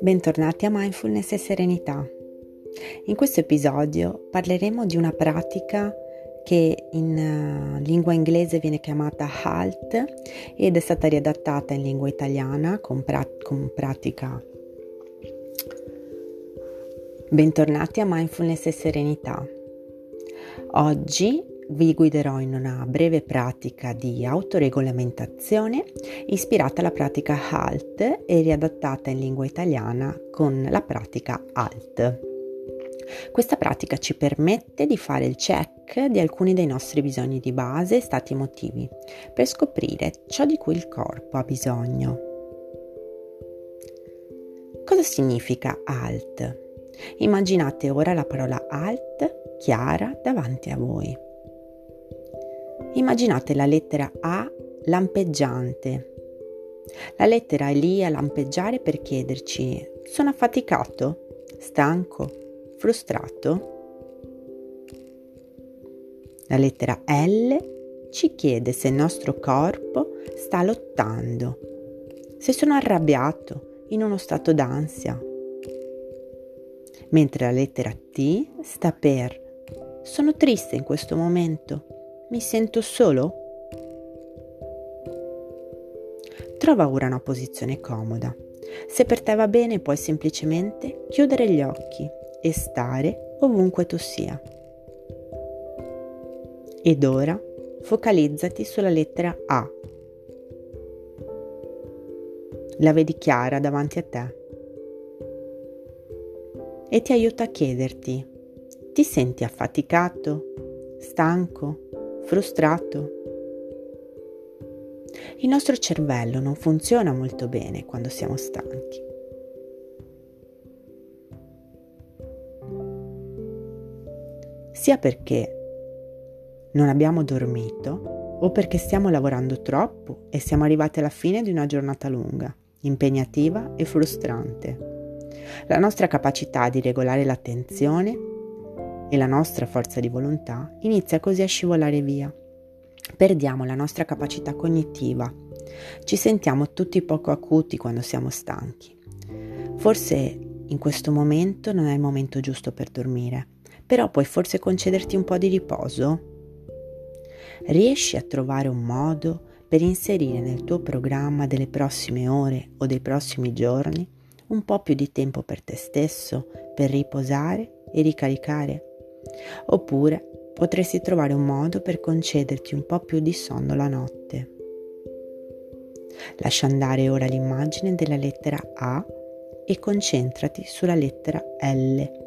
Bentornati a Mindfulness e Serenità. In questo episodio parleremo di una pratica che in uh, lingua inglese viene chiamata HALT ed è stata riadattata in lingua italiana con, pra- con pratica. Bentornati a Mindfulness e Serenità. Oggi vi guiderò in una breve pratica di autoregolamentazione ispirata alla pratica HALT e riadattata in lingua italiana con la pratica ALT. Questa pratica ci permette di fare il check di alcuni dei nostri bisogni di base e stati emotivi per scoprire ciò di cui il corpo ha bisogno. Cosa significa ALT? Immaginate ora la parola ALT chiara davanti a voi. Immaginate la lettera A lampeggiante. La lettera è lì a lampeggiare per chiederci sono affaticato, stanco, frustrato? La lettera L ci chiede se il nostro corpo sta lottando, se sono arrabbiato, in uno stato d'ansia. Mentre la lettera T sta per sono triste in questo momento, mi sento solo? Trova ora una posizione comoda. Se per te va bene puoi semplicemente chiudere gli occhi e stare ovunque tu sia. Ed ora focalizzati sulla lettera A. La vedi chiara davanti a te e ti aiuta a chiederti, ti senti affaticato, stanco, frustrato. Il nostro cervello non funziona molto bene quando siamo stanchi. Sia perché non abbiamo dormito o perché stiamo lavorando troppo e siamo arrivati alla fine di una giornata lunga, impegnativa e frustrante. La nostra capacità di regolare l'attenzione e la nostra forza di volontà inizia così a scivolare via. Perdiamo la nostra capacità cognitiva. Ci sentiamo tutti poco acuti quando siamo stanchi. Forse in questo momento non è il momento giusto per dormire, però puoi forse concederti un po' di riposo? Riesci a trovare un modo per inserire nel tuo programma delle prossime ore o dei prossimi giorni un po' più di tempo per te stesso, per riposare e ricaricare? Oppure potresti trovare un modo per concederti un po' più di sonno la notte. Lascia andare ora l'immagine della lettera A e concentrati sulla lettera L.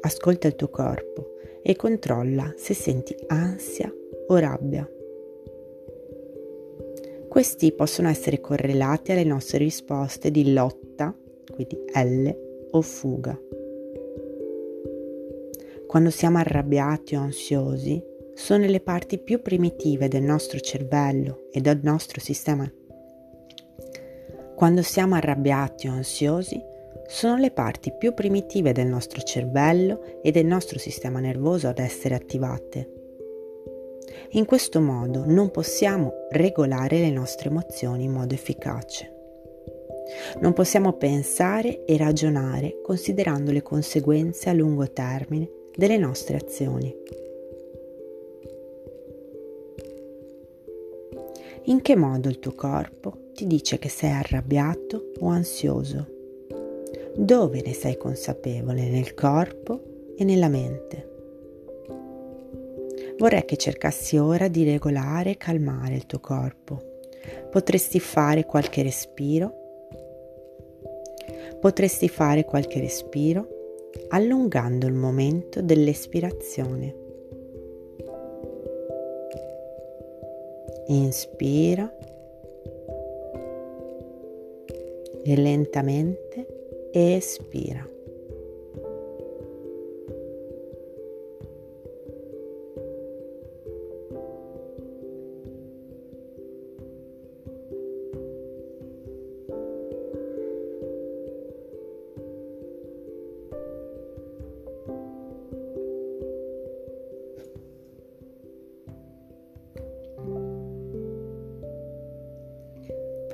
Ascolta il tuo corpo e controlla se senti ansia o rabbia. Questi possono essere correlati alle nostre risposte di lotta, quindi L, o fuga. Quando siamo arrabbiati o ansiosi, sono le parti più primitive del nostro cervello e del nostro sistema. Quando siamo arrabbiati o ansiosi, sono le parti più primitive del nostro cervello e del nostro sistema nervoso ad essere attivate. In questo modo non possiamo regolare le nostre emozioni in modo efficace. Non possiamo pensare e ragionare considerando le conseguenze a lungo termine delle nostre azioni. In che modo il tuo corpo ti dice che sei arrabbiato o ansioso? Dove ne sei consapevole nel corpo e nella mente? Vorrei che cercassi ora di regolare e calmare il tuo corpo. Potresti fare qualche respiro? Potresti fare qualche respiro allungando il momento dell'espirazione. Inspira e lentamente espira.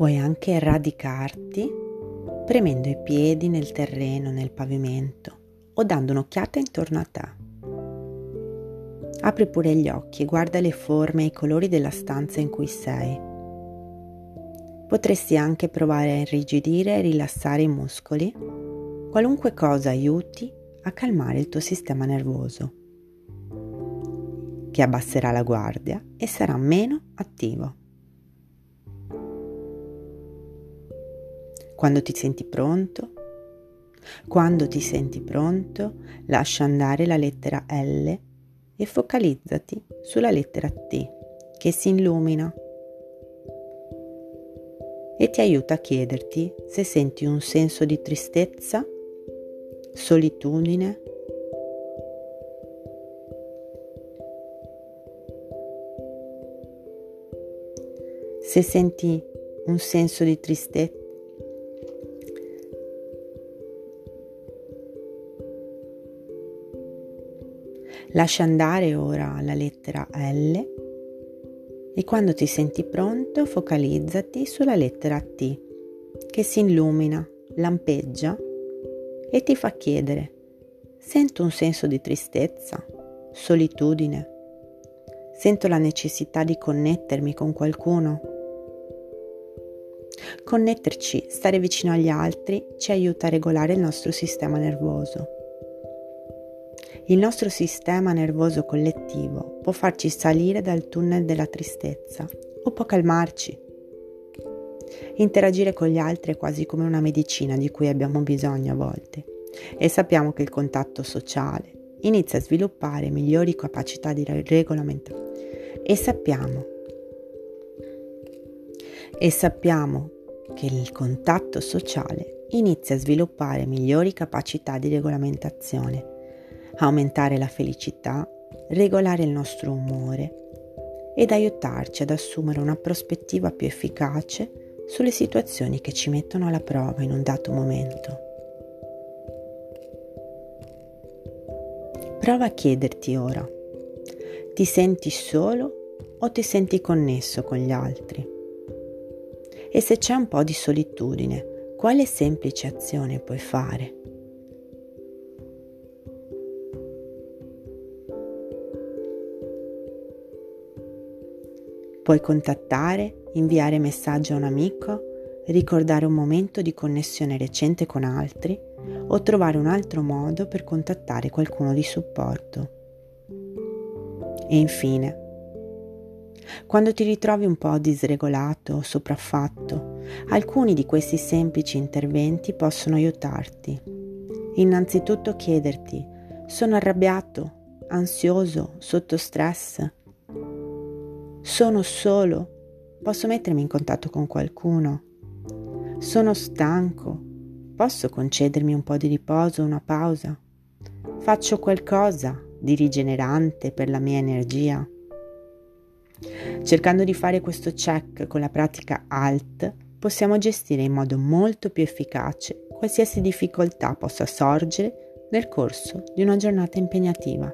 Puoi anche radicarti premendo i piedi nel terreno, nel pavimento o dando un'occhiata intorno a te. Apri pure gli occhi e guarda le forme e i colori della stanza in cui sei. Potresti anche provare a irrigidire e rilassare i muscoli, qualunque cosa aiuti a calmare il tuo sistema nervoso, che abbasserà la guardia e sarà meno attivo. Quando ti senti pronto, quando ti senti pronto, lascia andare la lettera L e focalizzati sulla lettera T che si illumina. E ti aiuta a chiederti se senti un senso di tristezza, solitudine, se senti un senso di tristezza, lascia andare ora la lettera L e quando ti senti pronto focalizzati sulla lettera T che si illumina, lampeggia e ti fa chiedere sento un senso di tristezza, solitudine, sento la necessità di connettermi con qualcuno. Connetterci, stare vicino agli altri ci aiuta a regolare il nostro sistema nervoso. Il nostro sistema nervoso collettivo può farci salire dal tunnel della tristezza o può calmarci. Interagire con gli altri è quasi come una medicina di cui abbiamo bisogno a volte e sappiamo che il contatto sociale inizia a sviluppare migliori capacità di regolamentazione e sappiamo e sappiamo che il contatto sociale inizia a sviluppare migliori capacità di regolamentazione aumentare la felicità, regolare il nostro umore ed aiutarci ad assumere una prospettiva più efficace sulle situazioni che ci mettono alla prova in un dato momento. Prova a chiederti ora, ti senti solo o ti senti connesso con gli altri? E se c'è un po' di solitudine, quale semplice azione puoi fare? Puoi contattare, inviare messaggio a un amico, ricordare un momento di connessione recente con altri o trovare un altro modo per contattare qualcuno di supporto. E infine, quando ti ritrovi un po' disregolato o sopraffatto, alcuni di questi semplici interventi possono aiutarti. Innanzitutto chiederti, sono arrabbiato, ansioso, sotto stress? Sono solo. Posso mettermi in contatto con qualcuno. Sono stanco. Posso concedermi un po' di riposo, una pausa. Faccio qualcosa di rigenerante per la mia energia. Cercando di fare questo check con la pratica ALT, possiamo gestire in modo molto più efficace qualsiasi difficoltà possa sorgere nel corso di una giornata impegnativa.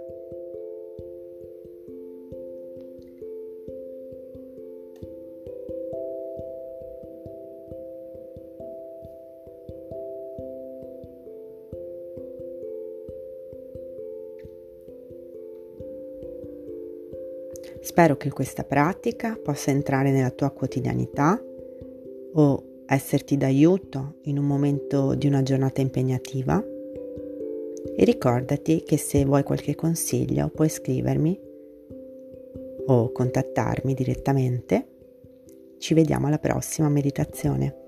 Spero che questa pratica possa entrare nella tua quotidianità o esserti d'aiuto in un momento di una giornata impegnativa. E ricordati che se vuoi qualche consiglio puoi scrivermi o contattarmi direttamente. Ci vediamo alla prossima meditazione.